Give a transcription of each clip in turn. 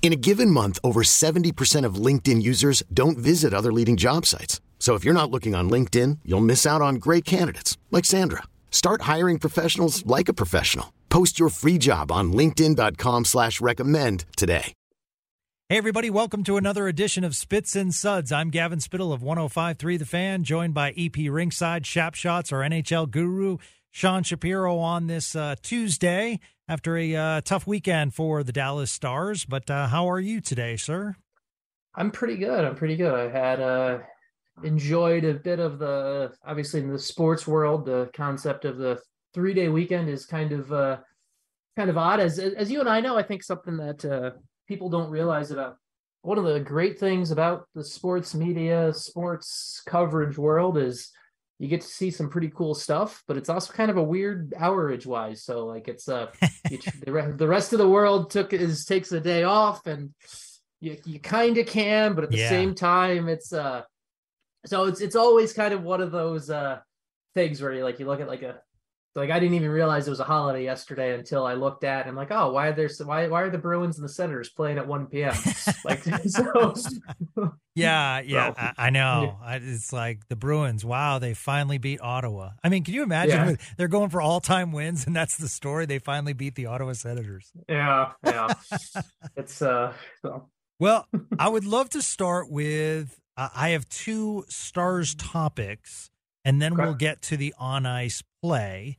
In a given month, over 70% of LinkedIn users don't visit other leading job sites. So if you're not looking on LinkedIn, you'll miss out on great candidates like Sandra. Start hiring professionals like a professional. Post your free job on LinkedIn.com slash recommend today. Hey everybody, welcome to another edition of Spits and Suds. I'm Gavin Spittle of 105.3 The Fan, joined by EP Ringside, Shap Shots, our NHL guru, Sean Shapiro on this uh, Tuesday after a uh, tough weekend for the Dallas Stars. But uh, how are you today, sir? I'm pretty good. I'm pretty good. I had uh enjoyed a bit of the obviously in the sports world, the concept of the three day weekend is kind of uh kind of odd. As as you and I know, I think something that uh people don't realize about one of the great things about the sports media, sports coverage world is you get to see some pretty cool stuff, but it's also kind of a weird hourage wise. So like it's uh the, the rest of the world took is takes a day off and you you kind of can, but at the Yeah. same time it's uh so it's it's always kind of one of those uh things where you like you look at like a like I didn't even realize it was a holiday yesterday until I looked at and I'm like, oh, why are there why why are the Bruins and the Senators playing at 1 p.m. like so Yeah, yeah, So- I, I know. I, it's like the Bruins. Wow, they finally beat Ottawa. I mean, can you imagine? Yeah. They're going for all time wins, and that's the story. They finally beat the Ottawa Senators. yeah, yeah. it's uh so Well, I would love to start with. Uh, I have two stars topics, and then Okay. we'll get to the on ice play,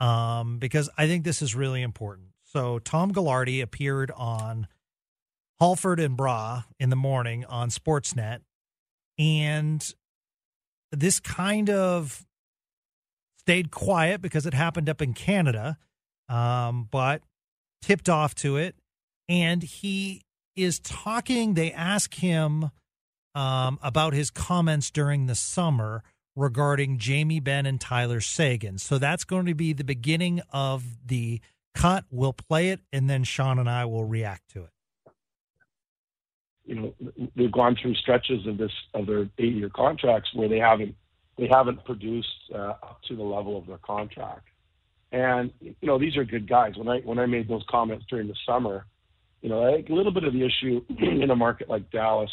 um, because I think this is really important. So Tom Gaglardi appeared on Halford and Brough in the morning on Sportsnet, and this kind of stayed quiet because it happened up in Canada, um, but tipped off to it, and he is talking. They ask him um, about his comments during the summer regarding Jamie Benn and Tyler Seguin. So that's going to be the beginning of the cut. We'll play it, and then Sean and I will react to it. you know they've gone through stretches of this of their eight year contracts where they haven't they haven't produced uh, up to the level of their contract and you know these are good guys when i when i made those comments during the summer you know a little bit of the issue in a market like dallas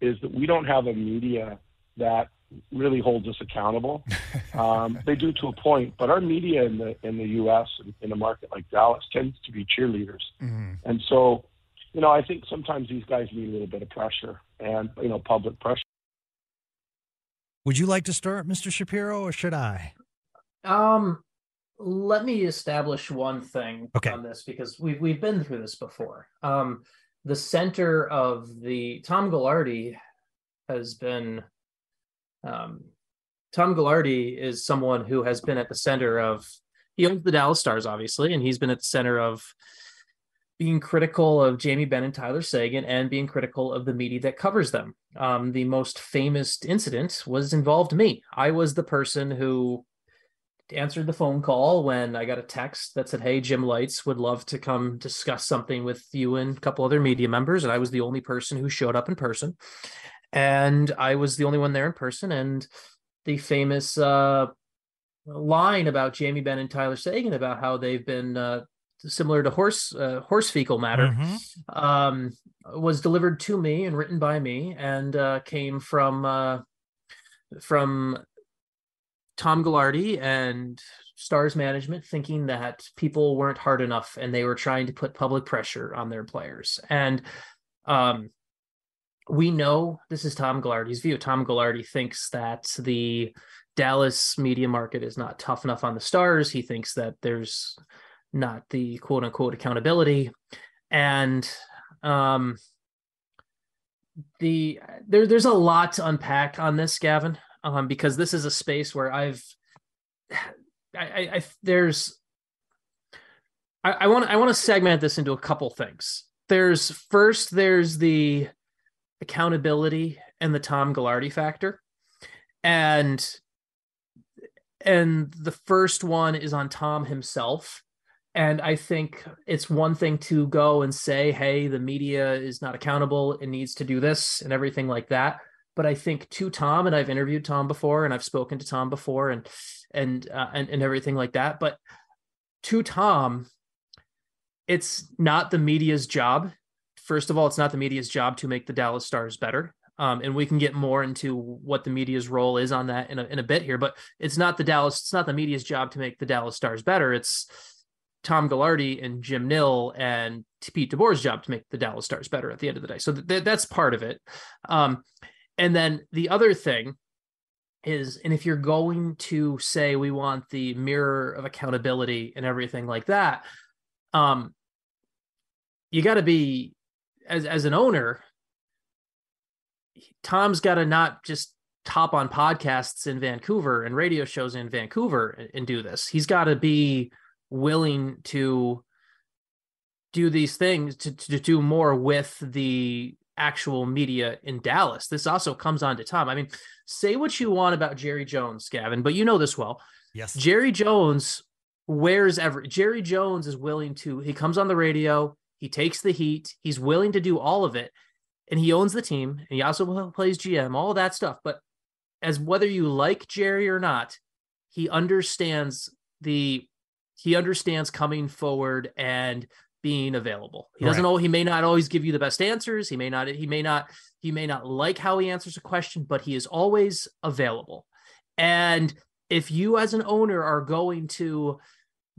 is that we don't have a media that really holds us accountable um, they do to a point but our media in the in the us in a market like dallas tends to be cheerleaders and so you know, I think sometimes these guys need a little bit of pressure and, you know, public pressure. Would you like to start, Mr. Shapiro, or should I? Um, let me establish one thing Okay. on this because we've we've been through this before. Um, the center of the Tom Gaglardi has been. Um, Tom Gaglardi is someone who has been at the center of. He owns the Dallas Stars, obviously, and he's been at the center of being critical of Jamie Benn and Tyler Seguin and being critical of the media that covers them. Um, the most famous incident was involved me. I was the person who answered the phone call when I got a text that said, Hey, Jim Lites would love to come discuss something with you and a couple other media members. And I was the only person who showed up in person. And I was the only one there in person. And the famous uh, line about Jamie Benn and Tyler Seguin about how they've been uh, similar to horse uh, horse fecal matter Mhm. um, was delivered to me and written by me and uh, came from uh, from Tom Gaglardi and Stars management thinking that people weren't hard enough and they were trying to put public pressure on their players. And um, we know this is Tom Gaglardi's view. Tom Gaglardi thinks that the Dallas media market is not tough enough on the Stars. He thinks that there's not the quote unquote accountability. And um, the there there's a lot to unpack on this, Gavin, um, because this is a space where I've I, I, I there's I want I want to segment this into a couple things. There's first there's the accountability and the Tom Gaglardi factor. And and the first one is on Tom himself. And I think it's one thing to go and say, hey, the media is not accountable, it needs to do this and everything like that. But I think to Tom, and I've interviewed Tom before, and I've spoken to Tom before, and and uh, and, and everything like that. But to Tom, it's not the media's job first of all, it's not the media's job to make the Dallas Stars better. Um, and we can get more into what the media's role is on that in a, in a bit here, but it's not the Dallas, it's not the media's job to make the Dallas Stars better. It's Tom Gaglardi and Jim Nill and Pete DeBoer's job to make the Dallas Stars better at the end of the day. So th- that's part of it. Um, and then the other thing is, and if you're going to say we want the mirror of accountability and everything like that, um, you got to be as as an owner, Tom's got to not just top on podcasts in Vancouver and radio shows in Vancouver and, and do this. He's got to be willing to do these things to, to do more with the actual media in Dallas. This also comes on to Tom. I mean, say what you want about Jerry Jones, Gavin, but you know this well. Yes. Jerry Jones wears every Jerry Jones is willing to he comes on the radio, he takes the heat. He's willing to do all of it. And he owns the team. And he also plays GM, all that stuff. But as whether you like Jerry or not, he understands the he understands coming forward and being available. He doesn't right. know he may not always give you the best answers. He may not he may not he may not like how he answers a question, but he is always available. And if you as an owner are going to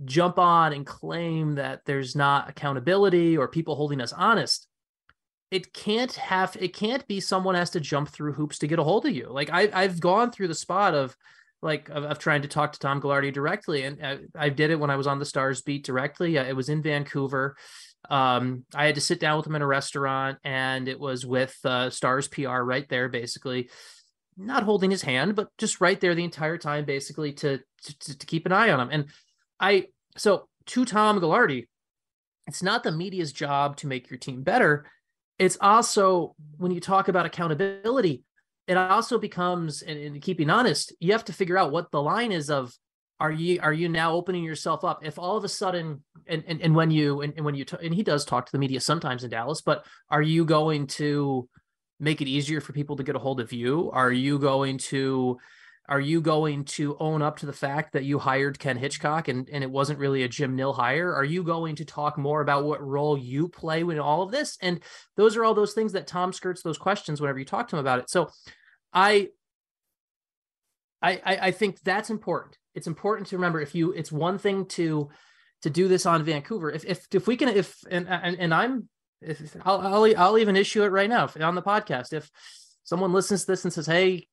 jump on and claim that there's not accountability or people holding us honest it can't have it can't be someone has to jump through hoops to get a hold of you. Like I, i've gone through the spot of like of, of trying to talk to tom Gaglardi directly and I, I, did it when i was on the stars beat directly. It was in vancouver. Um, i had to sit down with him in a restaurant and it was with uh, stars pr right there basically. Not holding his hand but just right there the entire time basically to, to, to keep an eye on him. And I so to Tom Gaglardi, it's not the media's job to make your team better. It's also when you talk about accountability, it also becomes and, and keeping honest, you have to figure out what the line is of are you are you now opening yourself up if all of a sudden and and, and when you and, and when you t- and he does talk to the media sometimes in Dallas but are you going to make it easier for people to get a hold of you are you going to are you going to own up to the fact that you hired Ken Hitchcock and, and it wasn't really a Jim Nill hire? Are you going to talk more about what role you play in all of this? And those are all those things that Tom skirts those questions whenever you talk to him about it. So I I I think that's important. It's important to remember if you it's one thing to to do this on Vancouver. If if if we can if and and, and I'm if I'll, I'll I'll even issue it right now on the podcast. If someone listens to this and says, "Hey,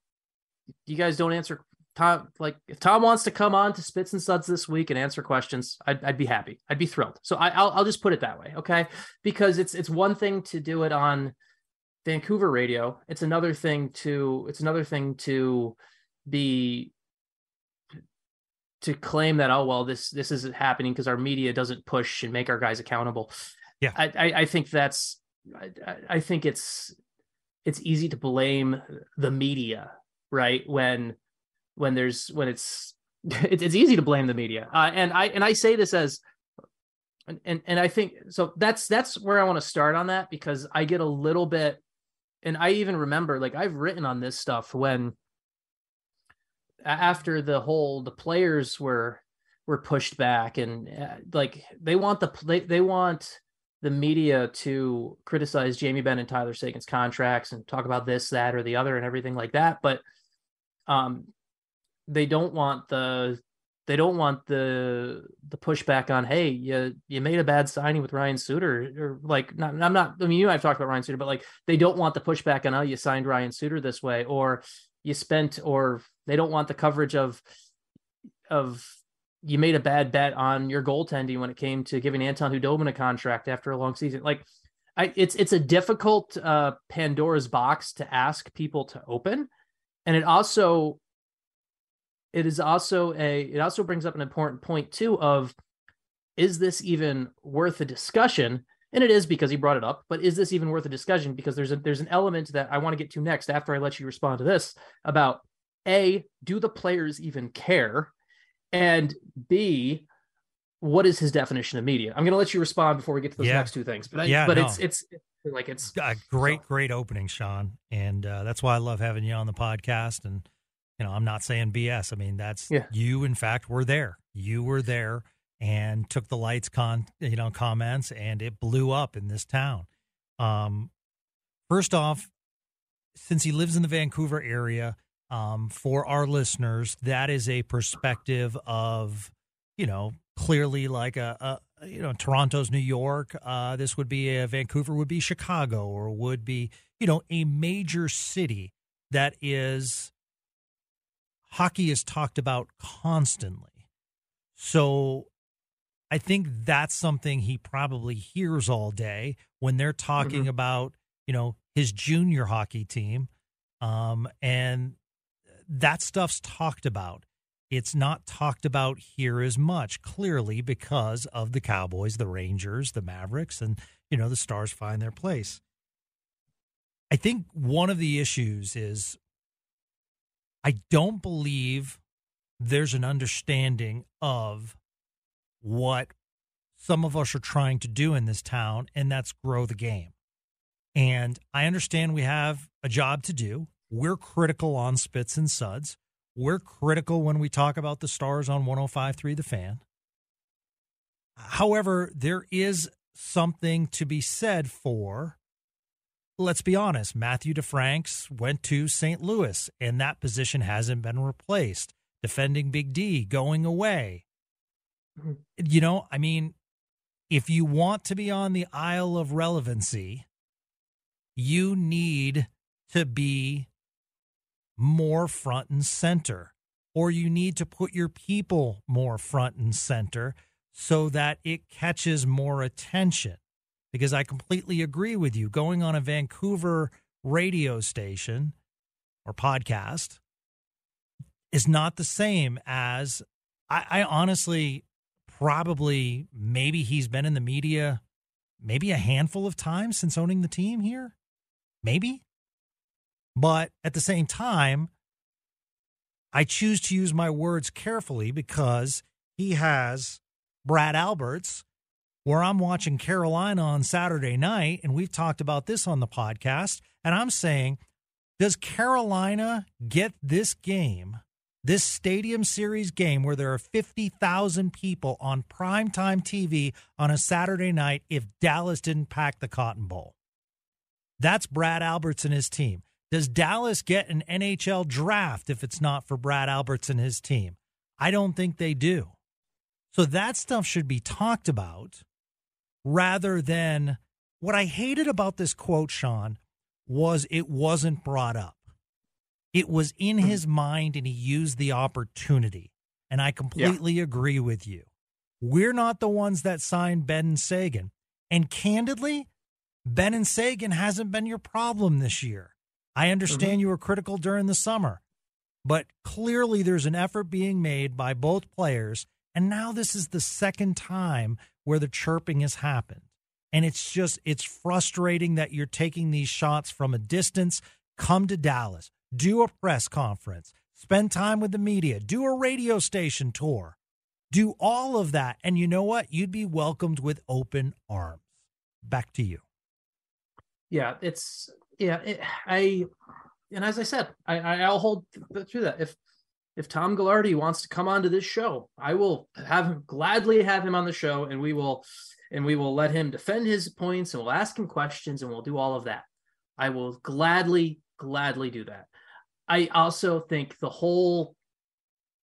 you guys don't answer Tom, like if Tom wants to come on to Spits and Suds this week and answer questions, I'd, I'd be happy. I'd be thrilled. So I, will I'll just put it that way, okay? Because it's it's one thing to do it on Vancouver radio. It's another thing to it's another thing to be to claim that oh well this this isn't happening because our media doesn't push and make our guys accountable. Yeah, I I, I think that's I, I think it's it's easy to blame the media right when when there's when it's it's easy to blame the media uh, and i and i say this as and, and and i think so that's that's where i want to start on that because i get a little bit and i even remember like i've written on this stuff when after the whole the players were were pushed back and uh, like they want the they, they want the media to criticize Jamie Benn and Tyler Seguin's contracts and talk about this, that, or the other, and everything like that. But um, they don't want the they don't want the the pushback on hey you you made a bad signing with Ryan Suter or like not I'm not I mean you and I've talked about Ryan Suter but like they don't want the pushback on oh you signed Ryan Suter this way or you spent or they don't want the coverage of of you made a bad bet on your goaltending when it came to giving Anton Khudobin a contract after a long season. Like, I, it's it's a difficult uh, Pandora's box to ask people to open, and it also it is also a it also brings up an important point too of is this even worth a discussion? And it is because he brought it up, but is this even worth a discussion? Because there's a there's an element that I want to get to next after I let you respond to this about a do the players even care and b what is his definition of media i'm going to let you respond before we get to those yeah. next two things but I, yeah, but no. it's, it's like it's a great so. great opening sean and uh, that's why i love having you on the podcast and you know i'm not saying bs i mean that's yeah. you in fact were there you were there and took the Lites con you know comments and it blew up in this town um first off since he lives in the vancouver area um, for our listeners, that is a perspective of, you know, clearly like a, a you know, Toronto's New York. Uh, this would be a Vancouver would be Chicago or would be, you know, a major city that is hockey is talked about constantly. So I think that's something he probably hears all day when they're talking mm-hmm. about, you know, his junior hockey team. Um, and that stuff's talked about. It's not talked about here as much, clearly, because of the Cowboys, the Rangers, the Mavericks, and, you know, the Stars find their place. I think one of the issues is I don't believe there's an understanding of what some of us are trying to do in this town, and that's grow the game. And I understand we have a job to do. We're critical on spits and suds. We're critical when we talk about the stars on 105.3 The Fan. However, there is something to be said for, let's be honest, Matthew DeFranks went to St. Louis, and that position hasn't been replaced. Defending Big D, going away. Mm-hmm. You know, I mean, if you want to be on the aisle of relevancy, you need to be more front and center, or you need to put your people more front and center so that it catches more attention. Because I completely agree with you. Going on a Vancouver radio station or podcast is not the same as I, I honestly probably maybe he's been in the media maybe a handful of times since owning the team here. Maybe. But at the same time, I choose to use my words carefully because he has Brad Alberts, where I'm watching Carolina on Saturday night, and we've talked about this on the podcast. And I'm saying, does Carolina get this game, this Stadium Series game, where there are 50,000 people on primetime TV on a Saturday night if Dallas didn't pack the Cotton Bowl? That's Brad Alberts and his team. Does Dallas get an NHL draft if it's not for Brad Alberts and his team? I don't think they do. So that stuff should be talked about rather than what I hated about this quote, Sean, was it wasn't brought up. It was in hmm. his mind and he used the opportunity. And I completely yeah. agree with you. We're not the ones that signed Benn Seguin. And candidly, Benn Seguin hasn't been your problem this year. I understand mm-hmm. you were critical during the summer, but clearly there's an effort being made by both players. And now this is the second time where the chirping has happened. And it's just, it's frustrating that you're taking these shots from a distance. Come to Dallas, do a press conference, spend time with the media, do a radio station tour, do all of that. And you know what? You'd be welcomed with open arms. Back to you. Yeah, it's yeah, it, I and as I said, I, I'll hold through that. If if Tom Gaglardi wants to come onto this show, I will have him gladly have him on the show, and we will and we will let him defend his points, and we'll ask him questions, and we'll do all of that. I will gladly, gladly do that. I also think the whole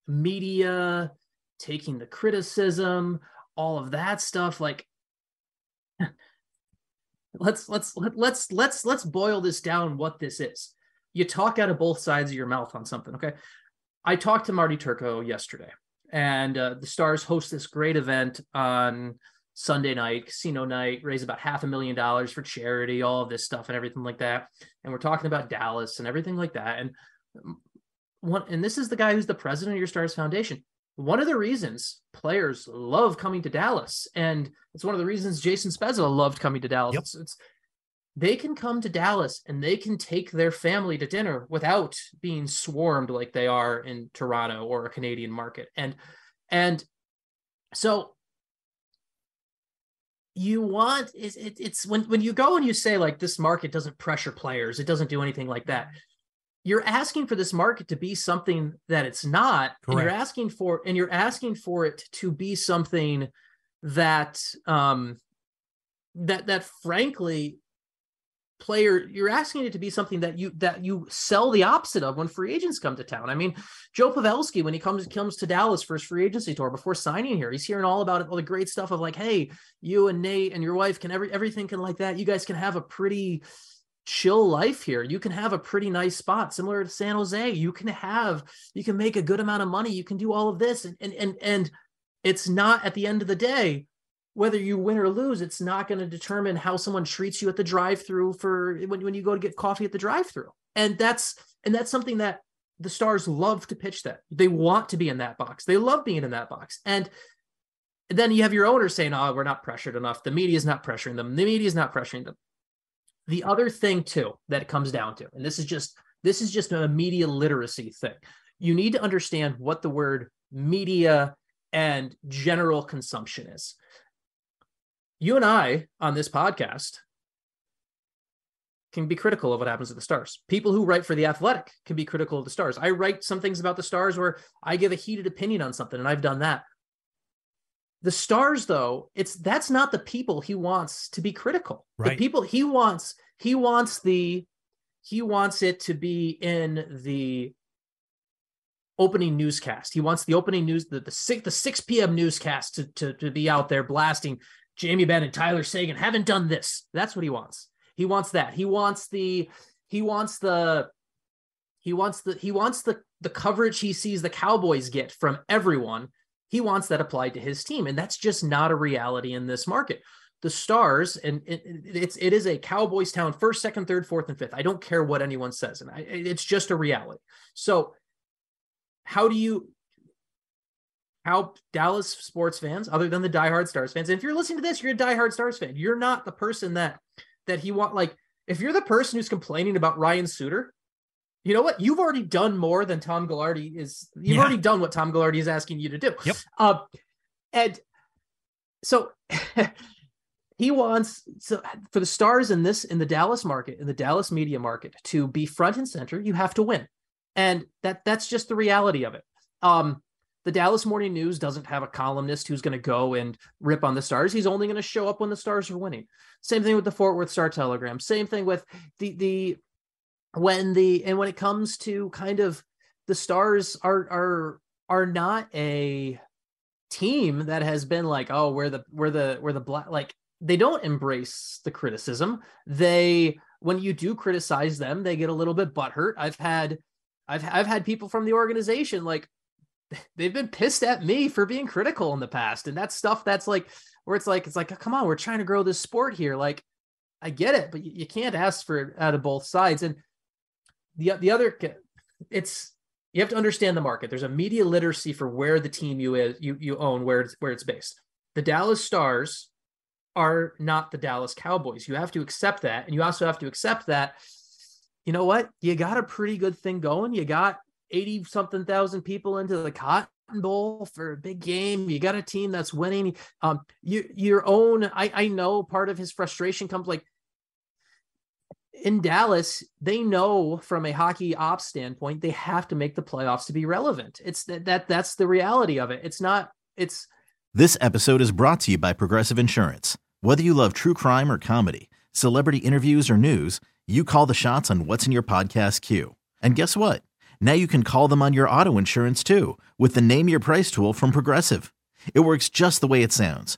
media taking the criticism, all of that stuff, like let's let's let, let's let's let's boil this down what this is you talk out of both sides of your mouth on something okay i talked to marty turco yesterday and uh, the Stars host this great event on Sunday night, casino night, raise about half a million dollars for charity, all of this stuff and everything like that. And we're talking about Dallas and everything like that. And one, and this is the guy who's the president of your Stars Foundation. One of the reasons players love coming to Dallas, and it's one of the reasons Jason Spezza loved coming to Dallas. Yep. It's, it's they can come to Dallas and they can take their family to dinner without being swarmed like they are in Toronto or a Canadian market. And and so you want it's, it's when when you go and you say like this market doesn't pressure players, it doesn't do anything like that. You're asking for this market to be something that it's not, Correct. and you're asking for and you're asking for it to be something that um that that frankly player you're asking it to be something that you that you sell the opposite of when free agents come to town i mean joe pavelski when he comes comes to dallas for his free agency tour before signing here he's hearing all about it all the great stuff of like hey you and nate and your wife can every everything can like that you guys can have a pretty chill life here you can have a pretty nice spot similar to san jose you can have you can make a good amount of money you can do all of this and and and, and it's not at the end of the day whether you win or lose, it's not going to determine how someone treats you at the drive-through for when, when you go to get coffee at the drive-through. And that's and that's something that the stars love to pitch that. They want to be in that box. They love being in that box. And then you have your owner saying, "Oh, we're not pressured enough. The media is not pressuring them. The media is not pressuring them." The other thing too that comes down to, and this is just this is just a media literacy thing. You need to understand what the word media and general consumption is you and I on this podcast can be critical of what happens to the stars. People who write for the athletic can be critical of the stars. I write some things about the stars where I give a heated opinion on something, and I've done that. The stars, though, it's that's not the people he wants to be critical. Right. The people he wants, he wants the he wants it to be in the opening newscast. He wants the opening news, the, the six the 6 p.m. newscast to, to, to be out there blasting Jamie Benn and Tyler Seguin haven't done this. That's what he wants. He wants that. He wants the he wants the he wants the he wants the the coverage he sees the Cowboys get from everyone. He wants that applied to his team, and that's just not a reality in this market. The Stars, and it, it's it is a Cowboys town, first, second, third, fourth, and fifth. I don't care what anyone says, and I, it's just a reality. So, how do you how Dallas sports fans, other than the diehard Stars fans, and if you're listening to this, you're a diehard Stars fan. You're not the person that that he want. Like, if you're the person who's complaining about Ryan Suter, you know what? You've already done more than Tom Gaglardi is. You've yeah. already done what Tom Gaglardi is asking you to do. Yep. Uh, and so he wants so for the stars in this in the Dallas market, in the Dallas media market, to be front and center, you have to win. And that that's just the reality of it. Um, the Dallas Morning News doesn't have a columnist who's going to go and rip on the stars. He's only going to show up when the stars are winning. Same thing with the Fort Worth Star Telegram. Same thing with the the when the and when it comes to kind of the stars are are are not a team that has been like oh we're the we're the we're the black like they don't embrace the criticism they when you do criticize them they get a little bit butthurt i've had i've i've had people from the organization like they've been pissed at me for being critical in the past. And that's stuff that's like where it's like, it's like, come on, we're trying to grow this sport here. Like, I get it, but you, can't ask for it out of both sides. And the the other it's you have to understand the market. There's a media literacy for where the team you is you you own, where it's where it's based. The Dallas Stars are not the Dallas Cowboys. You have to accept that. And you also have to accept that, you know what? You got a pretty good thing going. You got 80 something thousand people into the Cotton Bowl for a big game. You got a team that's winning. Um, you your own. I I know part of his frustration comes like in Dallas. They know from a hockey ops standpoint they have to make the playoffs to be relevant. It's that, that that's the reality of it. It's not. It's. This episode is brought to you by Progressive Insurance. Whether you love true crime or comedy, celebrity interviews or news, you call the shots on what's in your podcast queue. And guess what? Now you can call them on your auto insurance too with the Name Your Price tool from Progressive. It works just the way it sounds.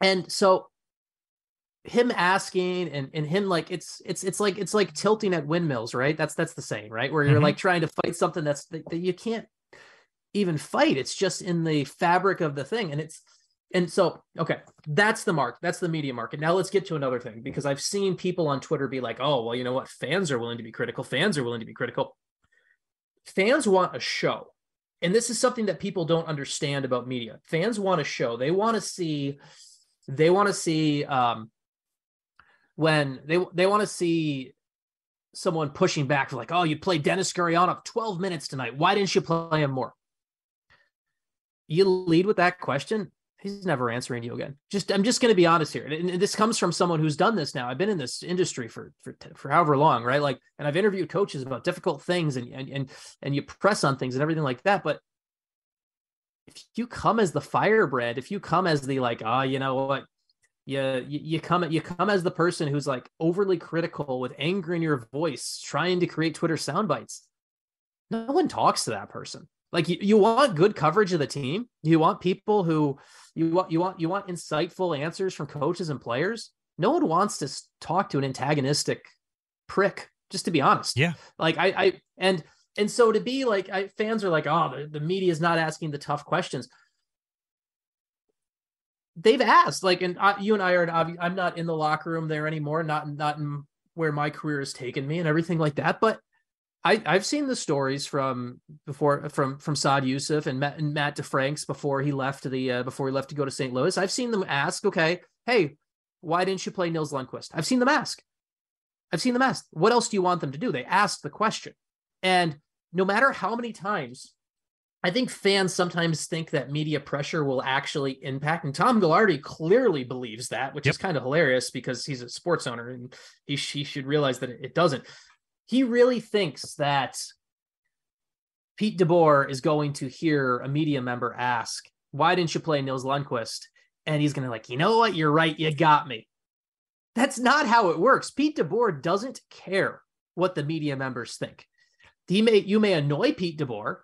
And so him asking and, and him like it's it's it's like it's like tilting at windmills right? That's that's the saying right? Where you're mm-hmm. like trying to fight something that's that, that you can't even fight. It's just in the fabric of the thing. And it's and so okay that's the mark. That's the media market. Now let's get to another thing because i've seen people on twitter be like oh well you know what? Fans are willing to be critical. Fans are willing to be critical. Fans want a show. And this is something that people don't understand about media. Fans want a show. They want to see they want to see um, when they they want to see someone pushing back like, oh, you played Denis Gurianov 12 minutes tonight. Why didn't you play him more? You lead with that question. He's never answering you again. Just I'm just going to be honest here, and this comes from someone who's done this now. I've been in this industry for for for however long, right? Like, and I've interviewed coaches about difficult things, and and and and you press on things and everything like that. But if you come as the firebrand, if you come as the like, ah, oh, you know what, you, you you come you come as the person who's like overly critical with anger in your voice, trying to create Twitter sound bites. No one talks to that person. Like you, you want good coverage of the team. You want people who you want you want you want insightful answers from coaches and players. No one wants to talk to an antagonistic prick. Just to be honest. Yeah. Like I I and and so to be like I, fans are like oh the, the media is not asking the tough questions they've asked like and I, you and i are i'm not in the locker room there anymore not not in where my career has taken me and everything like that but I, I've seen the stories from before from from Saad Yousuf and Matt, and Matt DeFranks before he left the uh, before he left to go to St. Louis. I've seen them ask, okay, hey, why didn't you play Nils Lundkvist? I've seen them ask. I've seen them ask. What else do you want them to do? They asked the question. And no matter how many times, I think fans sometimes think that media pressure will actually impact. And Tom Gaglardi clearly believes that, which yep. is kind of hilarious because he's a sports owner and he, he should realize that it doesn't. He really thinks that Pete DeBoer is going to hear a media member ask, Why didn't you play Nils Lundkvist? And he's going to, like, you know what? You're right. You got me. That's not how it works. Pete DeBoer doesn't care what the media members think. He may you may annoy Pete DeBoer,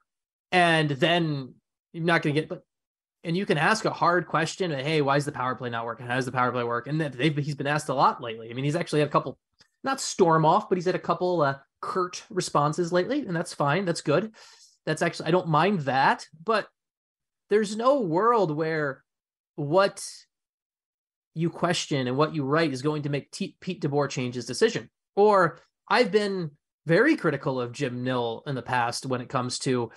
and then you're not going to get. But and you can ask a hard question. Hey, why is the power play not working? How does the power play work? And he's been asked a lot lately. I mean, he's actually had a couple, not storm off, but he's had a couple uh, curt responses lately, and that's fine. That's good. That's actually I don't mind that. But there's no world where what you question and what you write is going to make T- Pete DeBoer change his decision. Or I've been very critical of Jim Nill in the past when it comes to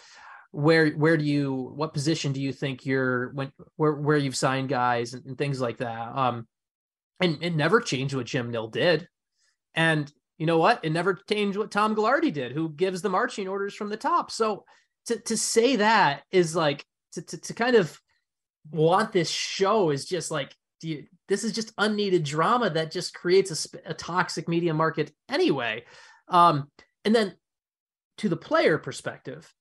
where where do you what position do you think you're when where where you've signed guys and, and things like that. Um, and it never changed what Jim Nill did, and you know what? It never changed what Tom Gaglardi did, who gives the marching orders from the top. So to to say that is like to to, to kind of want this show is just like do you, this is just unneeded drama that just creates a, a toxic media market anyway. Um, and then to the player perspective,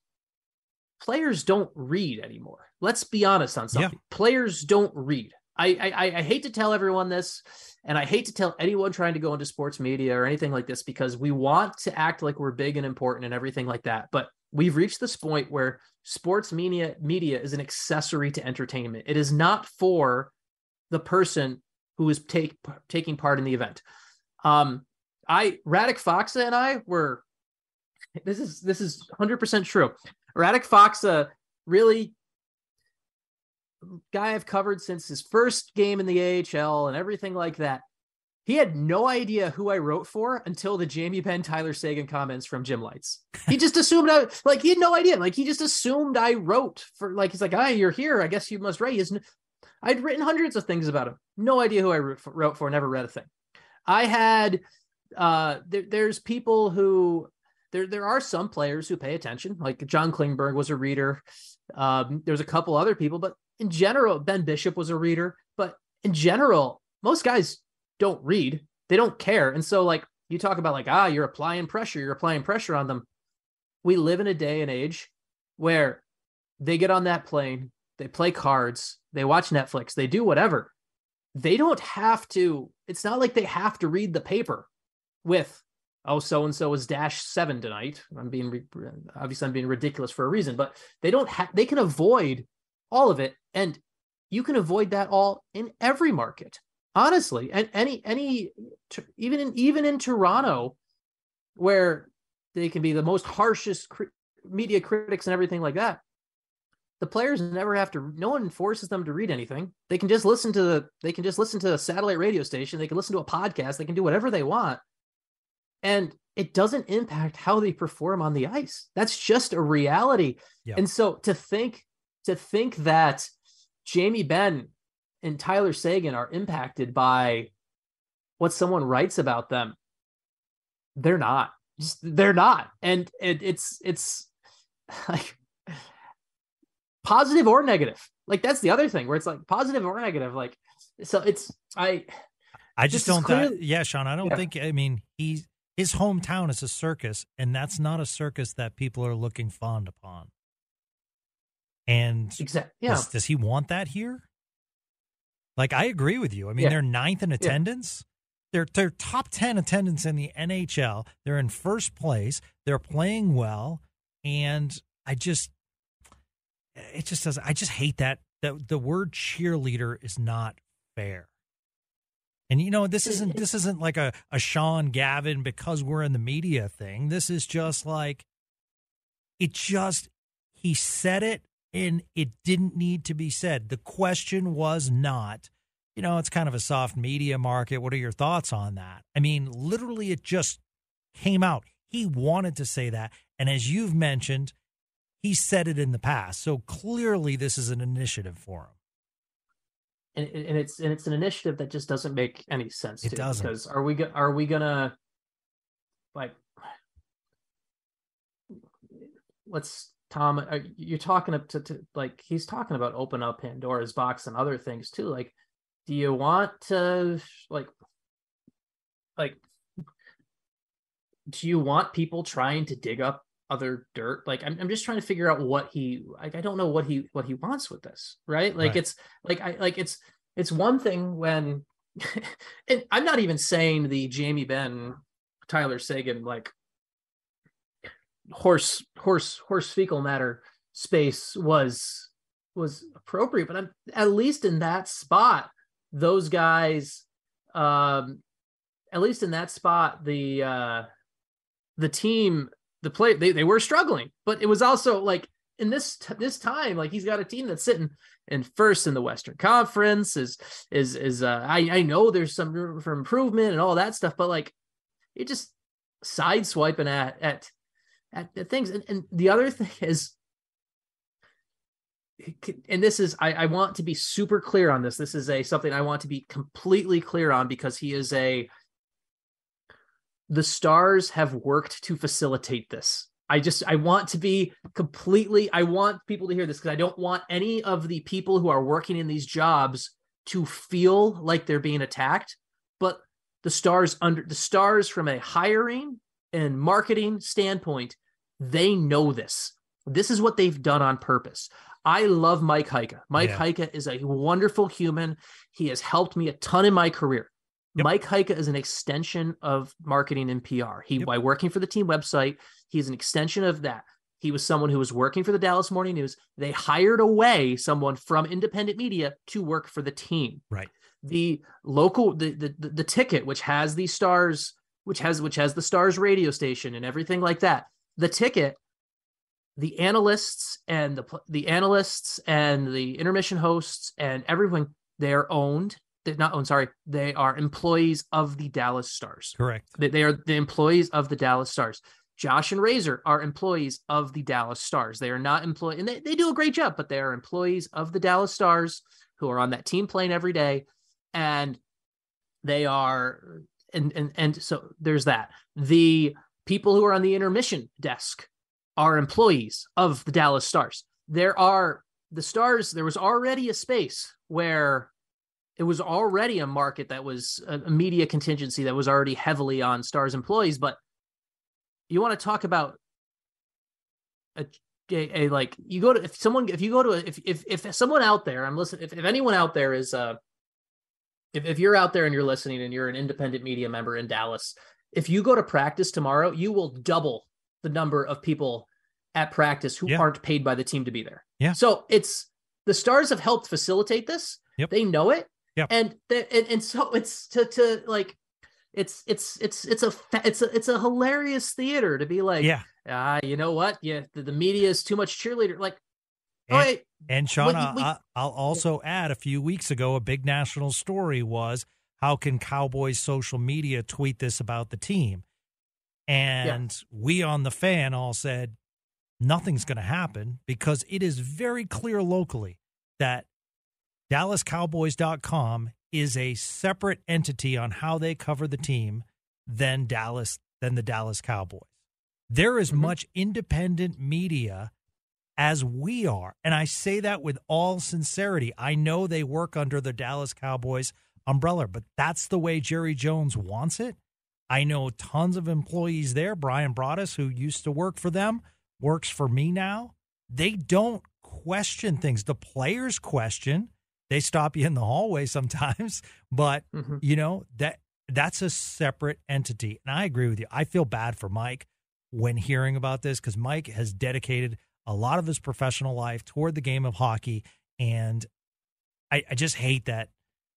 players don't read anymore. Let's be honest on something. Yeah. Players don't read. I, I I hate to tell everyone this, and I hate to tell anyone trying to go into sports media or anything like this because we want to act like we're big and important and everything like that. But we've reached this point where sports media media is an accessory to entertainment. It is not for the person who is take, taking part in the event. Um, I Radek Faksa and I were this is this is 100% true. Radek Faksa really guy I've covered since his first game in the AHL and everything like that. He had no idea who I wrote for until the Jamie Benn Tyler Seguin comments from Jim Lites. He just assumed I like he had no idea. Like he just assumed I wrote for like he's like, ah, you're here. I guess you must write. He I'd written hundreds of things about him. No idea who I wrote for, never read a thing. I had uh there, there's people who there there are some players who pay attention, like John Klingberg was a reader. Um, there's a couple other people, but in general, Ben Bishop was a reader. But in general, most guys don't read. They don't care. And so like you talk about like, ah, you're applying pressure, you're applying pressure on them. We live in a day and age where they get on that plane, they play cards, they watch Netflix, they do whatever. They don't have to, it's not like they have to read the paper with, oh, so and so is dash seven tonight. I'm being, obviously, I'm being ridiculous for a reason, but they don't have, they can avoid all of it. And you can avoid that all in every market, honestly. And any, any, even in, even in Toronto, where they can be the most harshest media critics and everything like that the players never have to no one forces them to read anything they can just listen to the they can just listen to a satellite radio station they can listen to a podcast they can do whatever they want and it doesn't impact how they perform on the ice that's just a reality yep. and so to think to think that jamie benn and tyler Seguin are impacted by what someone writes about them they're not just they're not and it, it's it's like positive or negative. Like that's the other thing where it's like positive or negative. Like so it's I I just don't clearly, that, yeah, Sean, I don't yeah. think I mean he's his hometown is a circus, and that's not a circus that people are looking fond upon. And exactly, yeah. Does, does, he want that here? Like I agree with you. I mean, yeah. they're ninth in attendance. Yeah. They're they're top ten attendance in the NHL. They're in first place. They're playing well, and I just it just doesn't. I just hate that. The the word cheerleader is not fair. And you know, this isn't this isn't like a, a Sean Gavin because we're in the media thing. This is just like it just he said it and it didn't need to be said. The question was not, you know, it's kind of a soft media market. What are your thoughts on that? I mean, literally it just came out. He wanted to say that. And as you've mentioned, he said it in the past. So clearly, this is an initiative for him. And, and it's and it's an initiative that just doesn't make any sense. It to, doesn't. because are we go- are we gonna like let's Tom, are, you're talking up to, to like he's talking about open up Pandora's box and other things too. Like, do you want to like like do you want people trying to dig up other dirt? Like, I'm I'm just trying to figure out what he like. I don't know what he what he wants with this, right? Like, Right. it's like I like it's it's one thing when, and I'm not even saying the Jamie Benn, Tyler Seguin like horse horse horse fecal matter space was was appropriate but I'm, at least in that spot those guys um at least in that spot the uh the team the play they, they were struggling but it was also like in this this time like he's got a team that's sitting in first in the western conference is is is uh i i know there's some room for improvement and all that stuff but like it just sideswiping at at at, at things. And, and the other thing is, and this is I, I want to be super clear on this. This is a something I want to be completely clear on because he is a the stars have worked to facilitate this. I just I want to be completely I want people to hear this because I don't want any of the people who are working in these jobs to feel like they're being attacked. But the stars under the stars from a hiring and marketing standpoint, they know this. This is what they've done on purpose. I love Mike Heika. Mike Yeah. Heika is a wonderful human. He has helped me a ton in my career. Yep. Mike Heika is an extension of marketing and PR. He Yep. by working for the team website, he's an extension of that. He was someone who was working for the Dallas Morning News. They hired away someone from independent media to work for the team Right. the local the, the the the ticket which has the stars which has which has the stars radio station and everything like that the ticket the analysts and the the analysts and the intermission hosts and everything they're owned they're not oh, owned sorry they are employees of the dallas stars Correct. they, they are the employees of the Dallas Stars. Josh and Razor are employees of the Dallas Stars. They are not employed, and they, they do a great job, but they are employees of the Dallas Stars who are on that team plane every day. And they are, and and and so there's that. The people who are on the intermission desk are employees of the Dallas Stars. There are the Stars, there was already a space where it was already a market that was a, media contingency that was already heavily on stars employees but you want to talk about a, a, a, like you go to if someone if you go to a, if if if someone out there i'm listening if, if anyone out there is uh if, if you're out there and you're listening and you're an independent media member in dallas if you go to practice tomorrow you will double the number of people at practice who Yeah. aren't paid by the team to be there Yeah. so it's the stars have helped facilitate this Yep. they know it Yep. and and, and so it's to to like it's it's it's it's a fa- it's a it's a hilarious theater to be like yeah. ah you know what yeah the, the media is too much cheerleader like And- wait And Sean, I, I'll also add a few weeks ago, a big national story was how can Cowboys social media tweet this about the team? And we on the fan all said nothing's going to happen because it is very clear locally that DallasCowboys.com is a separate entity on how they cover the team than Dallas than the Dallas Cowboys. There is Mhm. much independent media as we are. And I say that with all sincerity. I know they work under the Dallas Cowboys umbrella, but that's the way Jerry Jones wants it. I know tons of employees there. Brian Broaddus, who used to work for them, works for me now. They don't question things. The players question. They stop you in the hallway sometimes, but Mhm. you know that that's a separate entity. And I agree with you. I feel bad for Mike when hearing about this because Mike has dedicated a lot of his professional life toward the game of hockey, and I, I just hate that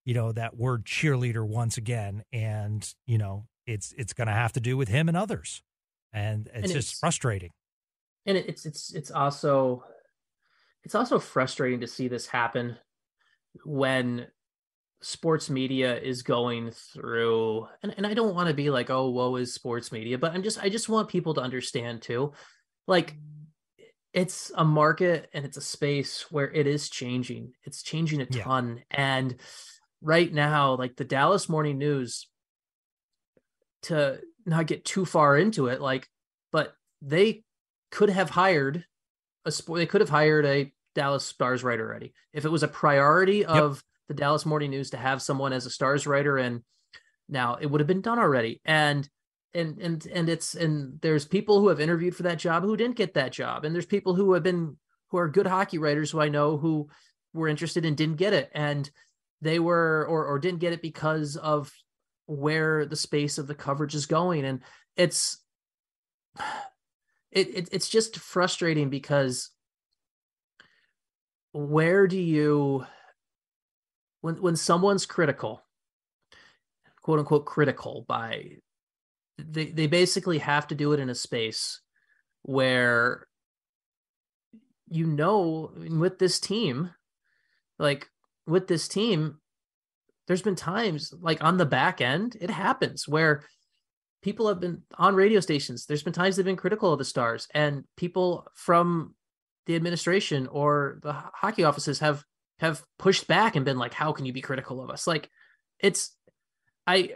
you know that word cheerleader once again, and you know it's it's going to have to do with him and others, and it's And just it's- frustrating. and it's it's it's also it's also frustrating to see this happen when sports media is going through and, and i don't want to be like oh woe is sports media but i'm just i just want people to understand too like it's a market and it's a space where it is changing. It's changing a Yeah. ton. And right now, like the Dallas Morning News, to not get too far into it, like, but they could have hired a sport, they could have hired a Dallas Stars writer already. If it was a priority of the Dallas Morning News to have someone as a Stars writer, and now it would have been done already. And and and and it's and there's people who have interviewed for that job who didn't get that job and there's people who have been who are good hockey writers who I know who were interested and didn't get it and they were or or didn't get it because of where the space of the coverage is going and it's it, it it's just frustrating because where do you when when someone's critical quote unquote critical by they they basically have to do it in a space where you know with this team like with this team there's been times like on the back end it happens where people have been on radio stations there's been times they've been critical of the stars and people from the administration or the hockey offices have have pushed back and been like how can you be critical of us like it's i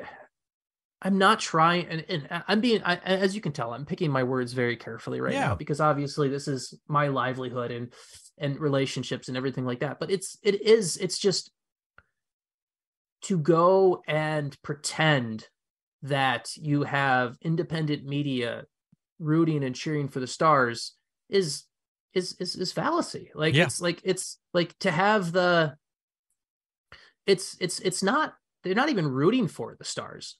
I'm not trying, and, and I'm being, I, as you can tell, I'm picking my words very carefully right Yeah. now because obviously this is my livelihood and and relationships and everything like that. But it's it is it's just to go and pretend that you have independent media rooting and cheering for the stars is is is, is fallacy. Like Yeah. it's like it's like to have the it's it's it's not they're not even rooting for the stars.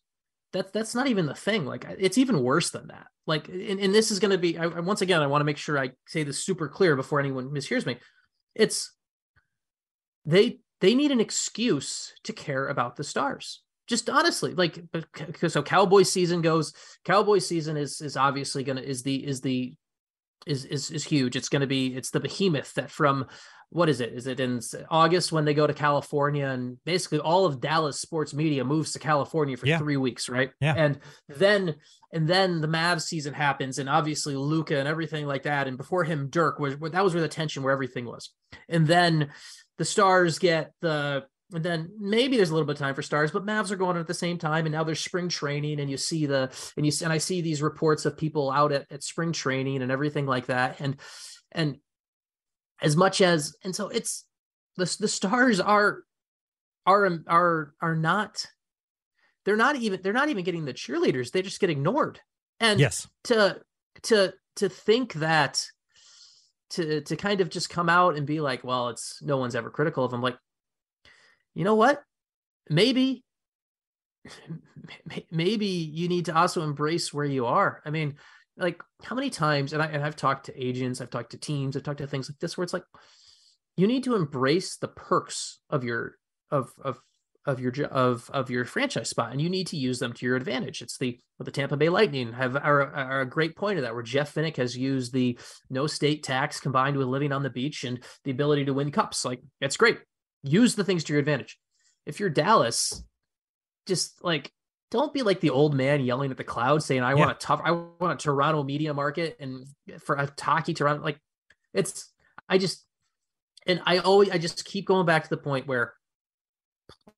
That's that's not even the thing. Like it's even worse than that. Like and, and this is going to be I, I- once again i want to make sure i say this super clear before anyone mishears me. It's they they need an excuse to care about the stars. Just honestly like so cowboy season goes cowboy season is is obviously gonna is the is the is is is huge. It's gonna be it's the behemoth that from what is it? Is it in august when they go to california and basically all of dallas sports media moves to california for Yeah. three weeks right? Yeah. and then and then the Mavs season happens and obviously Luka and everything like that. And before him Dirk was that was where the tension where everything was. And then the stars get the and then maybe there's a little bit of time for stars, but Mavs are going at the same time, and now there's spring training, and you see the and you and I see these reports of people out at, at spring training and everything like that, and and as much as and so it's the the stars are are are are not they're not even they're not even getting the cheerleaders. They just get ignored. And Yes. to to to think that to to kind of just come out and be like well it's no one's ever critical of them like you know what? Maybe maybe you need to also embrace where you are. I mean like how many times and, I, and i've talked to agents i've talked to teams i've talked to things like this where it's like you need to embrace the perks of your of of of your of of your franchise spot and you need to use them to your advantage. It's the the tampa bay lightning have are, are a great point of that where Jeff Vinik has used the no state tax combined with living on the beach and the ability to win cups. Like it's great use the things to your advantage. If you're dallas just like don't be like the old man yelling at the cloud saying i Yeah. want a tough i want a toronto media market and for a hockey toronto like it's i just and i always i just keep going back to the point where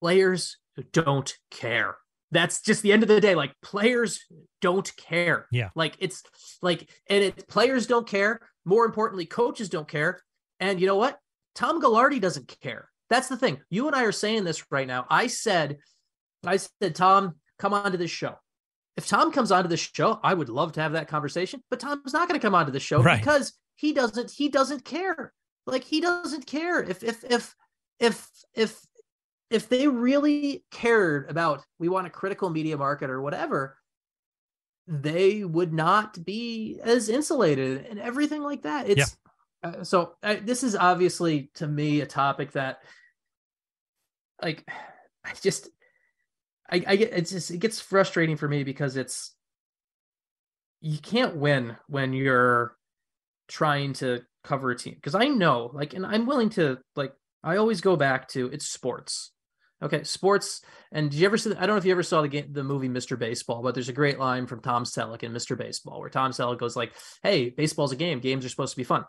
players don't care. That's just the end of the day. Like players don't care. Yeah. like it's like and it players don't care. More importantly coaches don't care. And you know what? Tom Gaglardi doesn't care that's the thing. You and i are saying this right now. I said i said tom come on to this show. If tom comes onto this show i would love to have that conversation but tom's not going to come onto the show Right. because he doesn't he doesn't care. Like he doesn't care. If if if if if if they really cared about we want a critical media market or whatever they would not be as insulated and everything like that. It's uh, so uh, this is obviously to me a topic that like i just i i get it's just it gets frustrating for me because it's you can't win when you're trying to cover a team because I know like and I'm willing to like I always go back to it's sports. Okay, sports. And did you ever see? I don't know if you ever saw the game, the movie Mr. Baseball, but there's a great line from Tom Selleck in Mr. Baseball where Tom Selleck goes like, "Hey, baseball's a game. Games are supposed to be fun."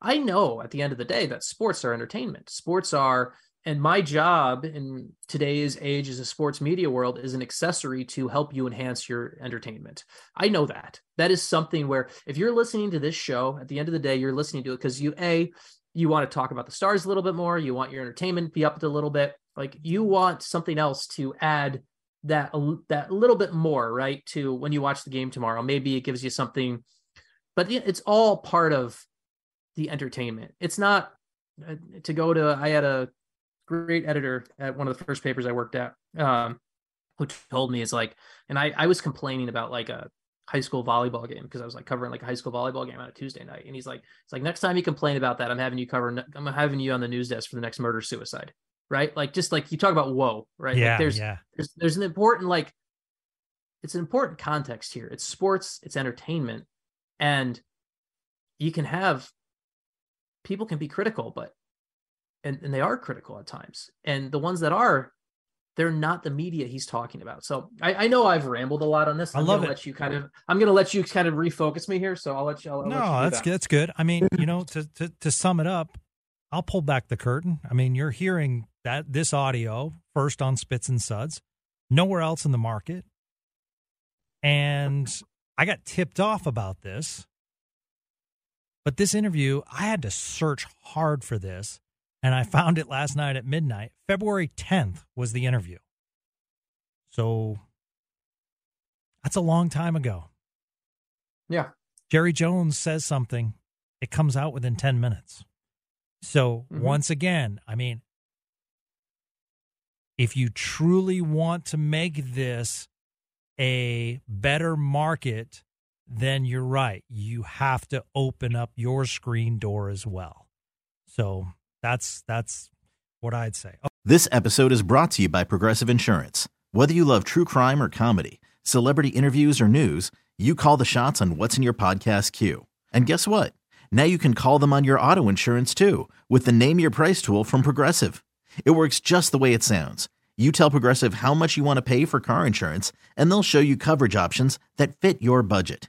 I know at the end of the day that sports are entertainment. Sports are, and my job in today's age as a sports media world is an accessory to help you enhance your entertainment. I know that. That is something where if you're listening to this show, at the end of the day, you're listening to it because you, A, you want to talk about the stars a little bit more. You want your entertainment be up a little bit. Like you want something else to add that that little bit more, right? To when you watch the game tomorrow, maybe it gives you something, but it's all part of the entertainment. It's not uh, to go to. I had a great editor at one of the first papers I worked at, um, who told me it's like, and I I was complaining about like a high school volleyball game because I was like covering like a high school volleyball game on a Tuesday night, and he's like, it's like next time you complain about that, I'm having you cover, I'm having you on the news desk for the next murder suicide, right? Like just like you talk about whoa, right? Yeah, like there's, yeah. there's there's an important like, it's an important context here. It's sports, it's entertainment, and you can have people can be critical, but and, and they are critical at times. And the ones that are, they're not the media he's talking about. So I, I know I've rambled a lot on this. I I'm love gonna it. let you kind of I'm gonna let you kind of refocus me here. So I'll let you I'll, I'll let you No, that's that. good. That's good. I mean, you know, to, to to sum it up, I'll pull back the curtain. I mean, you're hearing that this audio first on Spits and Suds, nowhere else in the market, and I got tipped off about this. But this interview, I had to search hard for this, and I found it last night at midnight. February 10th was the interview. So that's a long time ago. Yeah. Jerry Jones says something, it comes out within 10 minutes. So, Mhm. once again, I mean, if you truly want to make this a better market, then you're right. You have to open up your screen door as well. So, that's that's what I'd say. Oh, This episode is brought to you by Progressive Insurance. Whether you love true crime or comedy, celebrity interviews or news, you call the shots on what's in your podcast queue. And guess what? Now you can call them on your auto insurance too with the Name Your Price tool from Progressive. It works just the way it sounds. You tell Progressive how much you want to pay for car insurance, and they'll show you coverage options that fit your budget.